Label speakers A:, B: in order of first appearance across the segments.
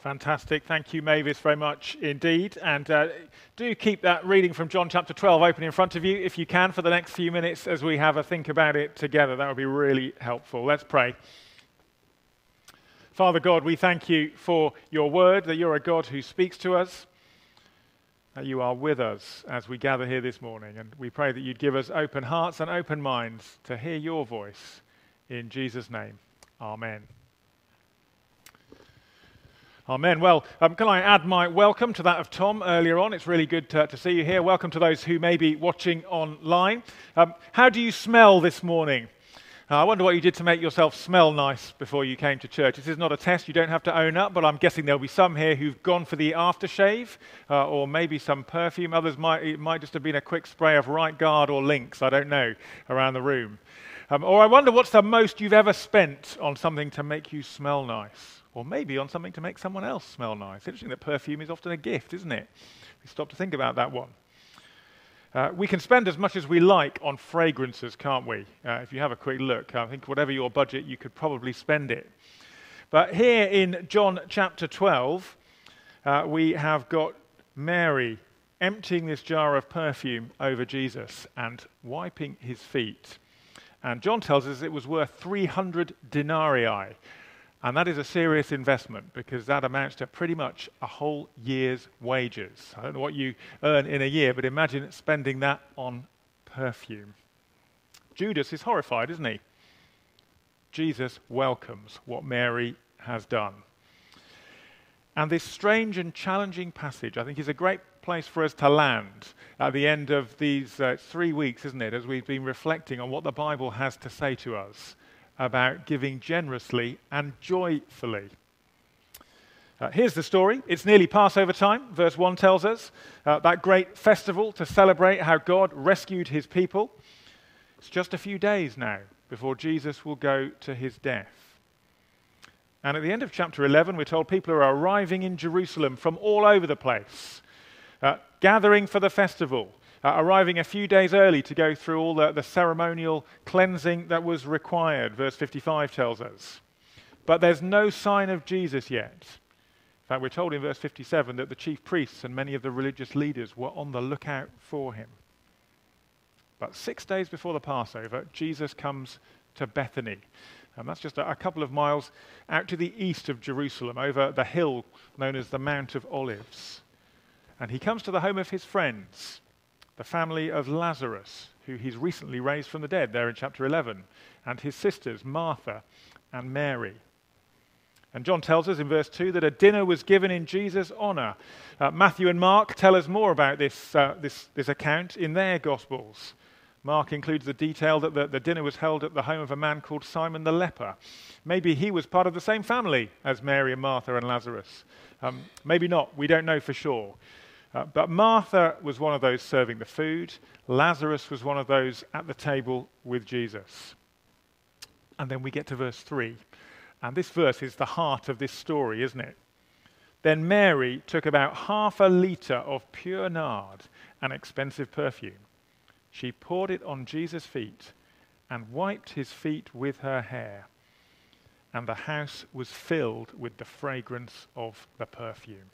A: Fantastic. Thank you, Mavis, very much indeed. And uh, do keep that reading from John chapter 12 open in front of you if you can for the next few minutes as we have a think about it together. That would be really helpful. Let's pray. Father God, we thank you for your word, that you're a God who speaks to us, that you are with us as we gather here this morning. And we pray that you'd give us open hearts and open minds to hear your voice. In Jesus' name, amen. Amen. Well, um, can I add my welcome to that of Tom earlier on? It's really good to, to see you here. Welcome to those who may be watching online. Um, how do you smell this morning? Uh, I wonder what you did to make yourself smell nice before you came to church. This is not a test, you don't have to own up, but I'm guessing there'll be some here who've gone for the aftershave uh, or maybe some perfume. Others might, it might just have been a quick spray of Right Guard or Lynx, I don't know, around the room. Um, or I wonder what's the most you've ever spent on something to make you smell nice or maybe on something to make someone else smell nice. Interesting that perfume is often a gift, isn't it? We stop to think about that one. Uh, we can spend as much as we like on fragrances, can't we? Uh, if you have a quick look, I think whatever your budget, you could probably spend it. But here in John chapter 12, uh, we have got Mary emptying this jar of perfume over Jesus and wiping his feet. And John tells us it was worth 300 denarii, and that is a serious investment because that amounts to pretty much a whole year's wages. I don't know what you earn in a year, but imagine spending that on perfume. Judas is horrified, isn't he? Jesus welcomes what Mary has done. And this strange and challenging passage, I think, is a great place for us to land at the end of these uh, three weeks, isn't it, as we've been reflecting on what the Bible has to say to us about giving generously and joyfully. Uh, here's the story. It's nearly Passover time, verse 1 tells us. Uh, that great festival to celebrate how God rescued his people. It's just a few days now before Jesus will go to his death. And at the end of chapter 11, we're told people are arriving in Jerusalem from all over the place, uh, gathering for the festival uh, arriving a few days early to go through all the, the ceremonial cleansing that was required, verse 55 tells us. But there's no sign of Jesus yet. In fact, we're told in verse 57 that the chief priests and many of the religious leaders were on the lookout for him. But six days before the Passover, Jesus comes to Bethany. And that's just a, a couple of miles out to the east of Jerusalem, over the hill known as the Mount of Olives. And he comes to the home of his friends the family of Lazarus, who he's recently raised from the dead, there in chapter 11, and his sisters, Martha and Mary. And John tells us in verse 2 that a dinner was given in Jesus' honor. Uh, Matthew and Mark tell us more about this, uh, this, this account in their Gospels. Mark includes the detail that the, the, dinner was held at the home of a man called Simon the leper. Maybe he was part of the same family as Mary and Martha and Lazarus. Um, maybe not, we don't know for sure. Uh, but Martha was one of those serving the food. Lazarus was one of those at the table with Jesus. And then we get to verse 3. And this verse is the heart of this story, isn't it? Then Mary took about half a litre of pure nard, an expensive perfume. She poured it on Jesus' feet and wiped his feet with her hair. And the house was filled with the fragrance of the perfume.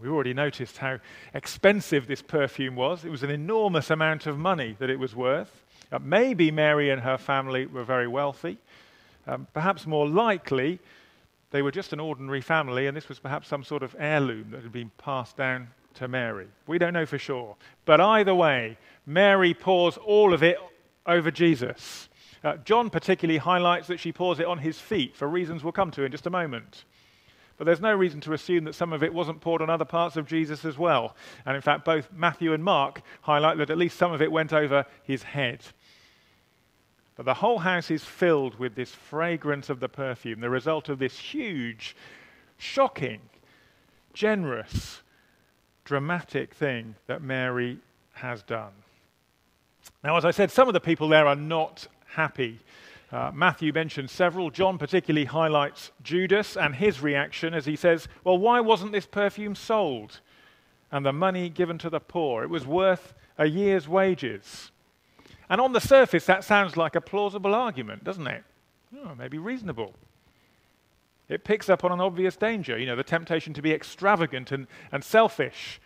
A: We've already noticed how expensive this perfume was. It was an enormous amount of money that it was worth. Uh, maybe Mary and her family were very wealthy. Um, perhaps more likely, they were just an ordinary family, and this was perhaps some sort of heirloom that had been passed down to Mary. We don't know for sure. But either way, Mary pours all of it over Jesus. Uh, John particularly highlights that she pours it on his feet for reasons we'll come to in just a moment. But there's no reason to assume that some of it wasn't poured on other parts of Jesus as well. And in fact, both Matthew and Mark highlight that at least some of it went over his head. But the whole house is filled with this fragrance of the perfume, the result of this huge, shocking, generous, dramatic thing that Mary has done. Now, as I said, some of the people there are not happy uh, Matthew mentions several. John particularly highlights Judas and his reaction as he says, Well, why wasn't this perfume sold and the money given to the poor? It was worth a year's wages. And on the surface, that sounds like a plausible argument, doesn't it? Oh, maybe reasonable. It picks up on an obvious danger, you know, the temptation to be extravagant and, and selfish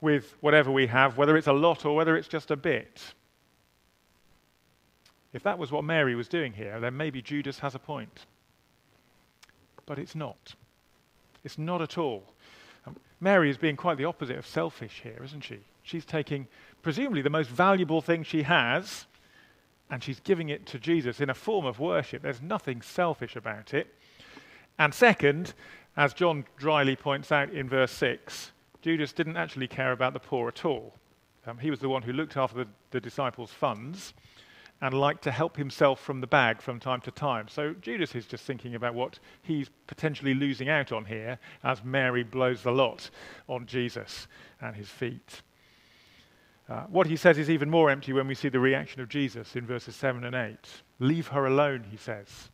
A: with whatever we have, whether it's a lot or whether it's just a bit. If that was what Mary was doing here, then maybe Judas has a point. But it's not. It's not at all. Um, Mary is being quite the opposite of selfish here, isn't she? She's taking, presumably, the most valuable thing she has, and she's giving it to Jesus in a form of worship. There's nothing selfish about it. And second, as John dryly points out in verse 6, Judas didn't actually care about the poor at all. Um, he was the one who looked after the, the disciples' funds and liked to help himself from the bag from time to time. So Judas is just thinking about what he's potentially losing out on here as Mary blows the lot on Jesus and his feet. Uh, what he says is even more empty when we see the reaction of Jesus in verses 7 and 8. Leave her alone, he says.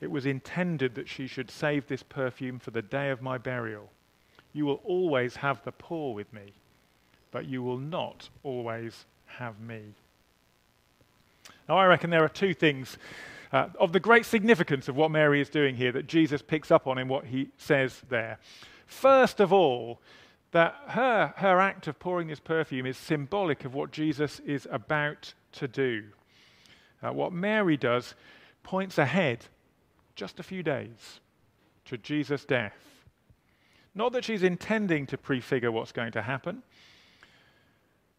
A: It was intended that she should save this perfume for the day of my burial. You will always have the poor with me, but you will not always have me. Now, I reckon there are two things uh, of the great significance of what Mary is doing here that Jesus picks up on in what he says there. First of all, that her, her act of pouring this perfume is symbolic of what Jesus is about to do. Uh, what Mary does points ahead just a few days to Jesus' death. Not that she's intending to prefigure what's going to happen,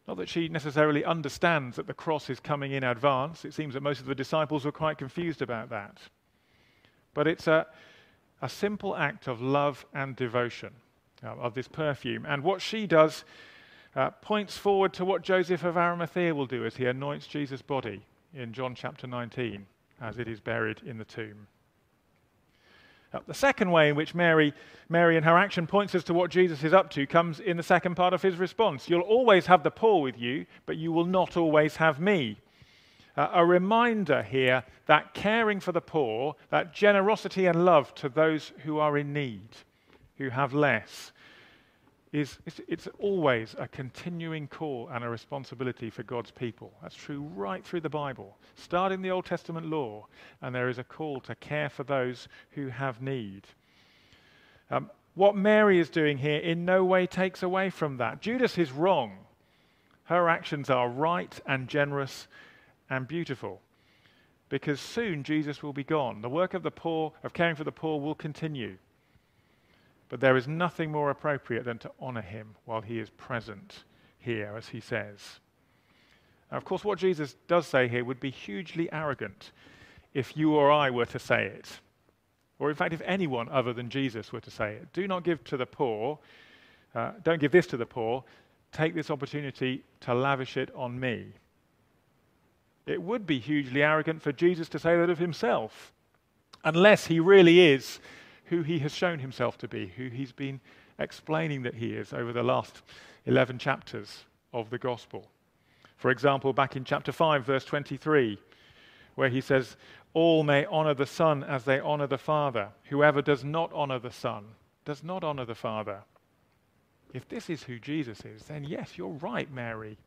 A: not that she necessarily understands that the cross is coming in advance. It seems that most of the disciples were quite confused about that. But it's a, a simple act of love and devotion uh, of this perfume. And what she does uh, points forward to what Joseph of Arimathea will do as he anoints Jesus' body in John chapter 19 as it is buried in the tomb. The second way in which Mary, Mary and her action points us to what Jesus is up to comes in the second part of his response. You'll always have the poor with you, but you will not always have me. Uh, a reminder here that caring for the poor, that generosity and love to those who are in need, who have less, is it's, it's, always a continuing call and a responsibility for God's people. That's true right through the Bible. Start in the Old Testament law, and there is a call to care for those who have need. Um, what Mary is doing here in no way takes away from that. Judas is wrong. Her actions are right and generous and beautiful. Because soon Jesus will be gone. The work of the poor, of caring for the poor, will continue. But there is nothing more appropriate than to honor him while he is present here, as he says. Now, of course, what Jesus does say here would be hugely arrogant if you or I were to say it. Or, in fact, if anyone other than Jesus were to say it. Do not give to the poor, uh, don't give this to the poor, take this opportunity to lavish it on me. It would be hugely arrogant for Jesus to say that of himself, unless he really is who he has shown himself to be, who he's been explaining that he is over the last 11 chapters of the gospel. For example, back in chapter 5, verse 23, where he says, All may honor the Son as they honor the Father. Whoever does not honor the Son does not honor the Father. If this is who Jesus is, then yes, you're right, Mary.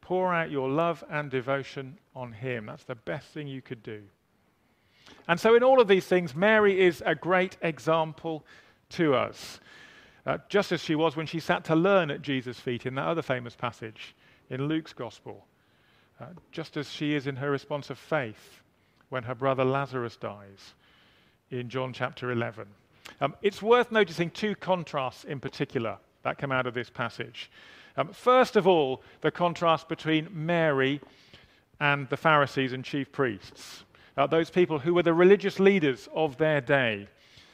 A: Pour out your love and devotion on him. That's the best thing you could do. And so, in all of these things, Mary is a great example to us, uh, just as she was when she sat to learn at Jesus' feet in that other famous passage in Luke's Gospel, uh, just as she is in her response of faith when her brother Lazarus dies in John chapter 11. Um, it's worth noticing two contrasts in particular that come out of this passage. Um, first of all, the contrast between Mary and the Pharisees and chief priests uh, those people who were the religious leaders of their day.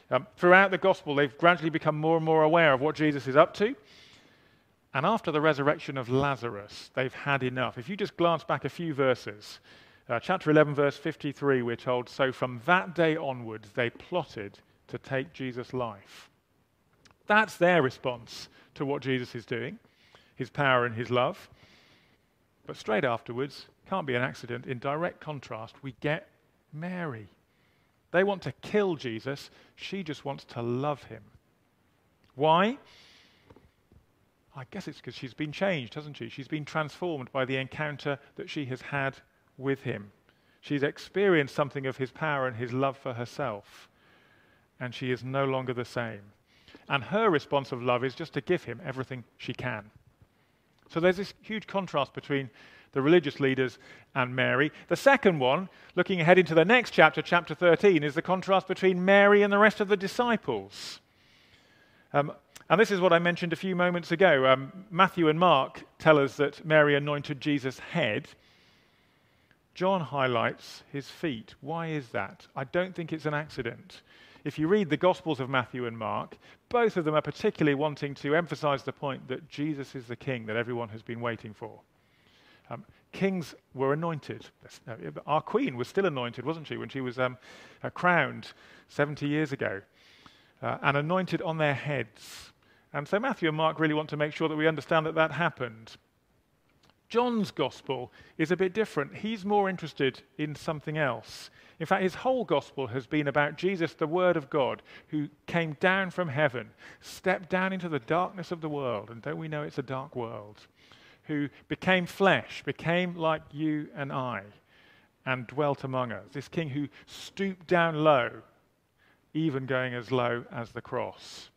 A: Um, throughout the gospel, they've gradually become more and more aware of what Jesus is up to. And after the resurrection of Lazarus, they've had enough. If you just glance back a few verses, uh, chapter 11, verse 53, we're told, So from that day onwards, they plotted to take Jesus' life. That's their response to what Jesus is doing, his power and his love. But straight afterwards, can't be an accident, in direct contrast, we get Mary. They want to kill Jesus. She just wants to love him. Why? I guess it's because she's been changed, hasn't she? She's been transformed by the encounter that she has had with him. She's experienced something of his power and his love for herself. and she is no longer the same. And her response of love is just to give him everything she can. So there's this huge contrast between the religious leaders and Mary. The second one, looking ahead into the next chapter, chapter 13, is the contrast between Mary and the rest of the disciples. Um, and this is what I mentioned a few moments ago. Um, Matthew and Mark tell us that Mary anointed Jesus' head. John highlights his feet. Why is that? I don't think it's an accident. If you read the Gospels of Matthew and Mark, both of them are particularly wanting to emphasize the point that Jesus is the king that everyone has been waiting for. Um, kings were anointed. Our queen was still anointed, wasn't she, when she was um, uh, crowned 70 years ago, uh, and anointed on their heads. And so Matthew and Mark really want to make sure that we understand that that happened. John's gospel is a bit different. He's more interested in something else. In fact, his whole gospel has been about Jesus, the Word of God, who came down from heaven, stepped down into the darkness of the world, and don't we know it's a dark world, who became flesh, became like you and I, and dwelt among us. This king who stooped down low, even going as low as the cross.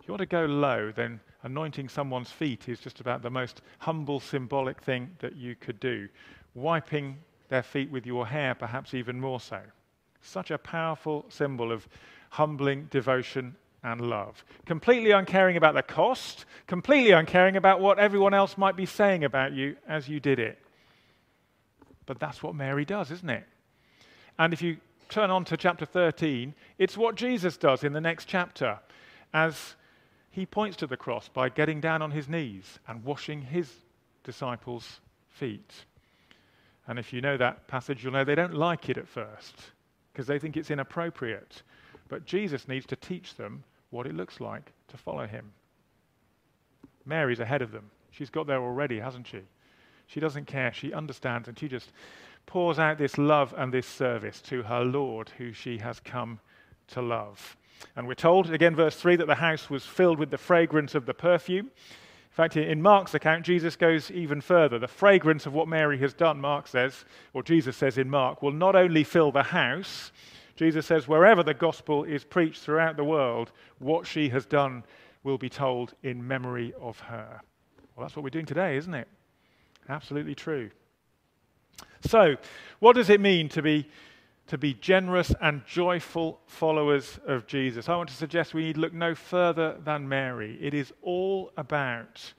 A: If you want to go low, then anointing someone's feet is just about the most humble, symbolic thing that you could do. Wiping their feet with your hair, perhaps even more so. Such a powerful symbol of humbling devotion and love. Completely uncaring about the cost, completely uncaring about what everyone else might be saying about you as you did it. But that's what Mary does, isn't it? And if you turn on to chapter 13, it's what Jesus does in the next chapter as he points to the cross by getting down on his knees and washing his disciples' feet. And if you know that passage, you'll know they don't like it at first because they think it's inappropriate. But Jesus needs to teach them what it looks like to follow him. Mary's ahead of them. She's got there already, hasn't she? She doesn't care. She understands and she just pours out this love and this service to her Lord, who she has come to love. And we're told, again, verse 3, that the house was filled with the fragrance of the perfume. In fact, in Mark's account, Jesus goes even further. The fragrance of what Mary has done, Mark says, or Jesus says in Mark, will not only fill the house, Jesus says, wherever the gospel is preached throughout the world, what she has done will be told in memory of her. Well, that's what we're doing today, isn't it? Absolutely true. So, what does it mean to be to be generous and joyful followers of Jesus. I want to suggest we need look no further than Mary. It is all about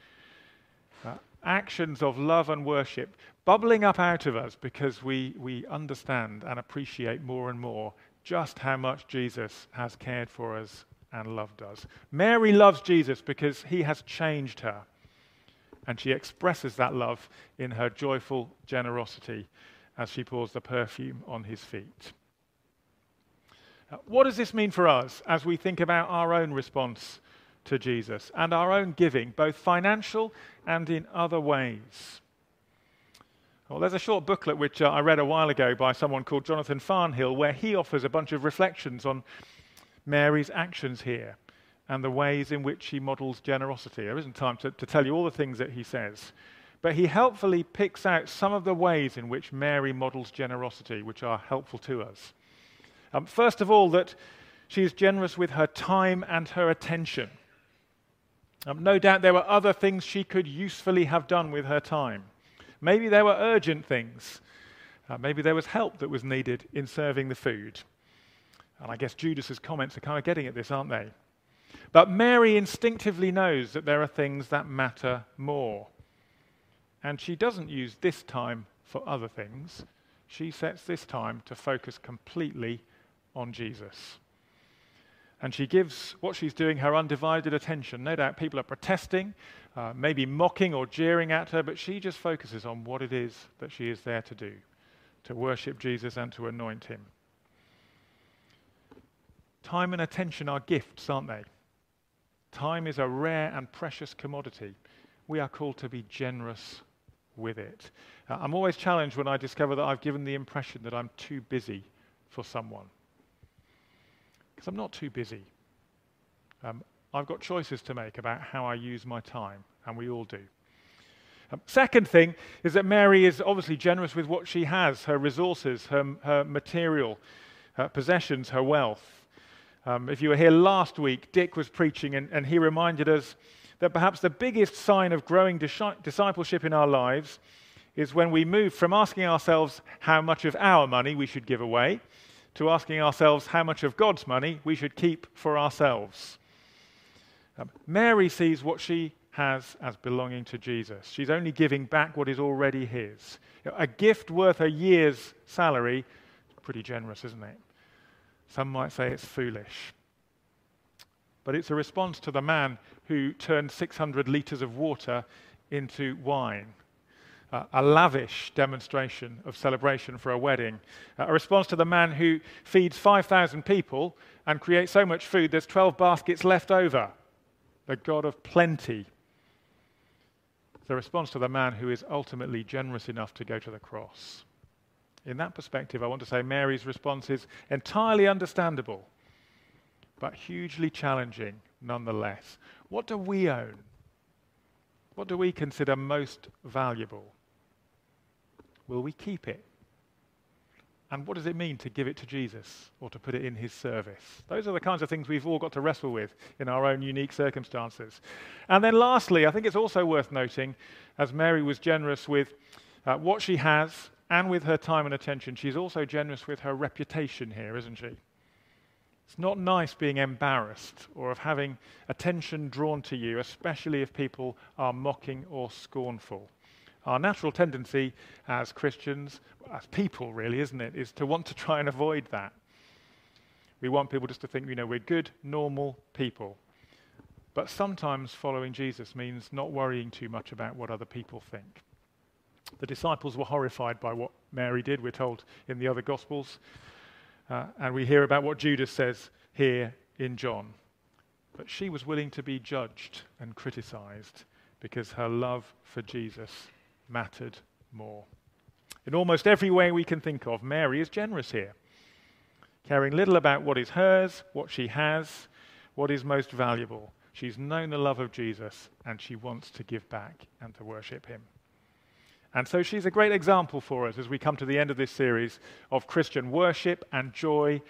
A: uh, actions of love and worship bubbling up out of us because we, we understand and appreciate more and more just how much Jesus has cared for us and loved us. Mary loves Jesus because he has changed her. And she expresses that love in her joyful generosity as she pours the perfume on his feet. Uh, what does this mean for us as we think about our own response to Jesus and our own giving, both financial and in other ways? Well, there's a short booklet which uh, I read a while ago by someone called Jonathan Farnhill, where he offers a bunch of reflections on Mary's actions here and the ways in which she models generosity. There isn't time to, to tell you all the things that he says. But he helpfully picks out some of the ways in which Mary models generosity, which are helpful to us. Um, first of all, that she is generous with her time and her attention. Um, no doubt there were other things she could usefully have done with her time. Maybe there were urgent things. Uh, maybe there was help that was needed in serving the food. And I guess Judas's comments are kind of getting at this, aren't they? But Mary instinctively knows that there are things that matter more. And she doesn't use this time for other things. She sets this time to focus completely on Jesus. And she gives what she's doing her undivided attention. No doubt people are protesting, uh, maybe mocking or jeering at her, but she just focuses on what it is that she is there to do to worship Jesus and to anoint him. Time and attention are gifts, aren't they? Time is a rare and precious commodity. We are called to be generous with it. Uh, I'm always challenged when I discover that I've given the impression that I'm too busy for someone. Because I'm not too busy. Um, I've got choices to make about how I use my time, and we all do. Um, second thing is that Mary is obviously generous with what she has her resources, her, her material, her possessions, her wealth. Um, if you were here last week, Dick was preaching and, and he reminded us that perhaps the biggest sign of growing discipleship in our lives is when we move from asking ourselves how much of our money we should give away to asking ourselves how much of God's money we should keep for ourselves. Um, Mary sees what she has as belonging to Jesus. She's only giving back what is already his. You know, a gift worth a year's salary, pretty generous, isn't it? Some might say it's foolish. But it's a response to the man who turned 600 litres of water into wine. Uh, a lavish demonstration of celebration for a wedding. Uh, a response to the man who feeds 5,000 people and creates so much food there's 12 baskets left over. The God of plenty. The response to the man who is ultimately generous enough to go to the cross. In that perspective, I want to say Mary's response is entirely understandable, but hugely challenging nonetheless. What do we own? What do we consider most valuable? Will we keep it? And what does it mean to give it to Jesus or to put it in his service? Those are the kinds of things we've all got to wrestle with in our own unique circumstances. And then, lastly, I think it's also worth noting, as Mary was generous with uh, what she has and with her time and attention, she's also generous with her reputation here, isn't she? It's not nice being embarrassed or of having attention drawn to you, especially if people are mocking or scornful. Our natural tendency as Christians, as people really, isn't it, is to want to try and avoid that. We want people just to think, you know, we're good, normal people. But sometimes following Jesus means not worrying too much about what other people think. The disciples were horrified by what Mary did, we're told in the other Gospels. Uh, and we hear about what Judas says here in John. But she was willing to be judged and criticized because her love for Jesus mattered more. In almost every way we can think of, Mary is generous here, caring little about what is hers, what she has, what is most valuable. She's known the love of Jesus and she wants to give back and to worship him. And so she's a great example for us as we come to the end of this series of Christian worship and joy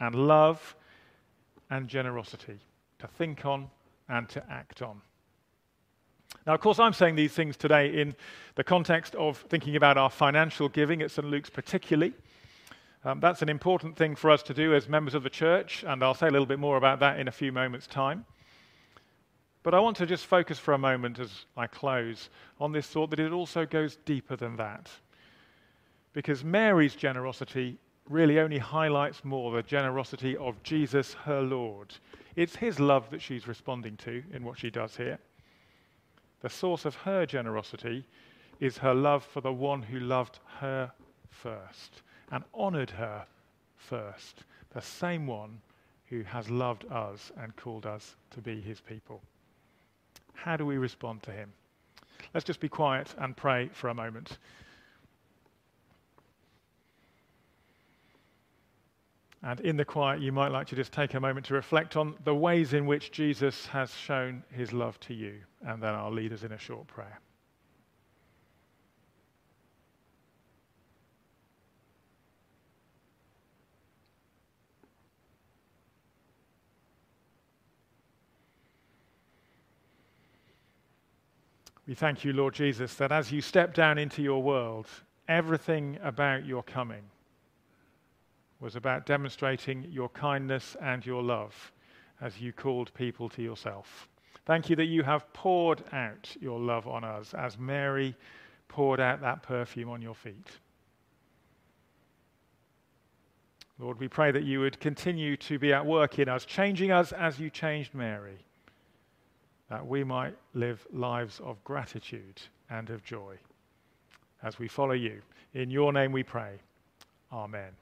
A: and love and generosity to think on and to act on. Now, of course, I'm saying these things today in the context of thinking about our financial giving at St. Luke's, particularly. Um, that's an important thing for us to do as members of the church, and I'll say a little bit more about that in a few moments' time. But I want to just focus for a moment as I close on this thought that it also goes deeper than that. Because Mary's generosity really only highlights more the generosity of Jesus, her Lord. It's his love that she's responding to in what she does here. The source of her generosity is her love for the one who loved her first and honored her first, the same one who has loved us and called us to be his people. How do we respond to him? Let's just be quiet and pray for a moment. And in the quiet, you might like to just take a moment to reflect on the ways in which Jesus has shown his love to you. And then I'll lead us in a short prayer. We thank you, Lord Jesus, that as you step down into your world, everything about your coming was about demonstrating your kindness and your love as you called people to yourself. Thank you that you have poured out your love on us as Mary poured out that perfume on your feet. Lord, we pray that you would continue to be at work in us, changing us as you changed Mary that we might live lives of gratitude and of joy as we follow you. In your name we pray. Amen.